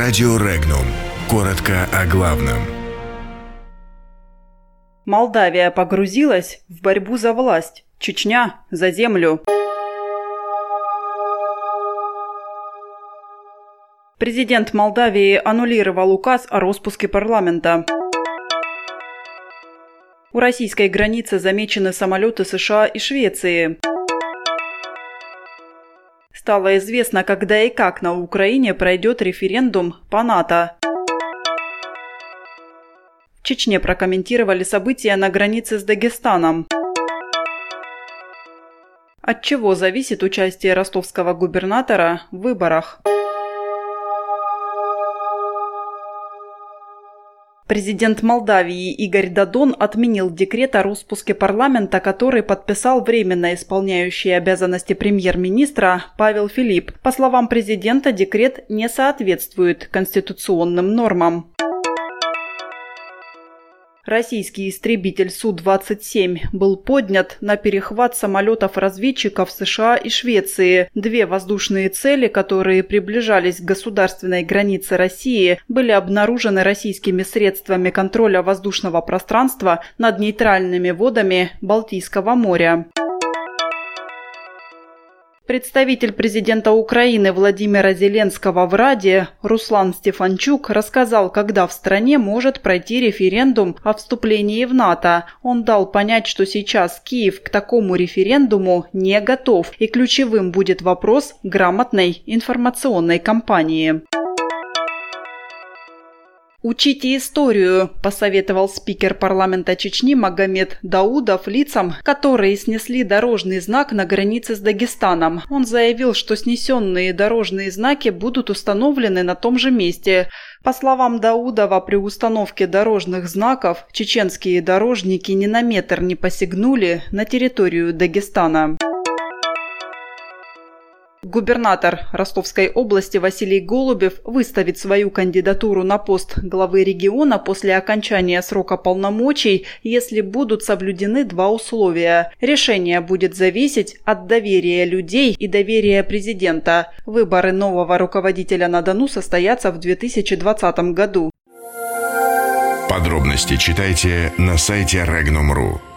Радио Регнум. Коротко о главном. Молдавия погрузилась в борьбу за власть. Чечня – за землю. Президент Молдавии аннулировал указ о распуске парламента. У российской границы замечены самолеты США и Швеции. Стало известно, когда и как на Украине пройдет референдум по НАТО. В Чечне прокомментировали события на границе с Дагестаном. От чего зависит участие ростовского губернатора в выборах? Президент Молдавии Игорь Дадон отменил декрет о распуске парламента, который подписал временно исполняющий обязанности премьер-министра Павел Филипп. По словам президента, декрет не соответствует конституционным нормам. Российский истребитель Су-27 был поднят на перехват самолетов-разведчиков США и Швеции. Две воздушные цели, которые приближались к государственной границе России, были обнаружены российскими средствами контроля воздушного пространства над нейтральными водами Балтийского моря. Представитель президента Украины Владимира Зеленского в Раде Руслан Стефанчук рассказал, когда в стране может пройти референдум о вступлении в НАТО. Он дал понять, что сейчас Киев к такому референдуму не готов, и ключевым будет вопрос грамотной информационной кампании. «Учите историю», – посоветовал спикер парламента Чечни Магомед Даудов лицам, которые снесли дорожный знак на границе с Дагестаном. Он заявил, что снесенные дорожные знаки будут установлены на том же месте. По словам Даудова, при установке дорожных знаков чеченские дорожники ни на метр не посягнули на территорию Дагестана. Губернатор Ростовской области Василий Голубев выставит свою кандидатуру на пост главы региона после окончания срока полномочий, если будут соблюдены два условия. Решение будет зависеть от доверия людей и доверия президента. Выборы нового руководителя на Дону состоятся в 2020 году. Подробности читайте на сайте Regnum.ru.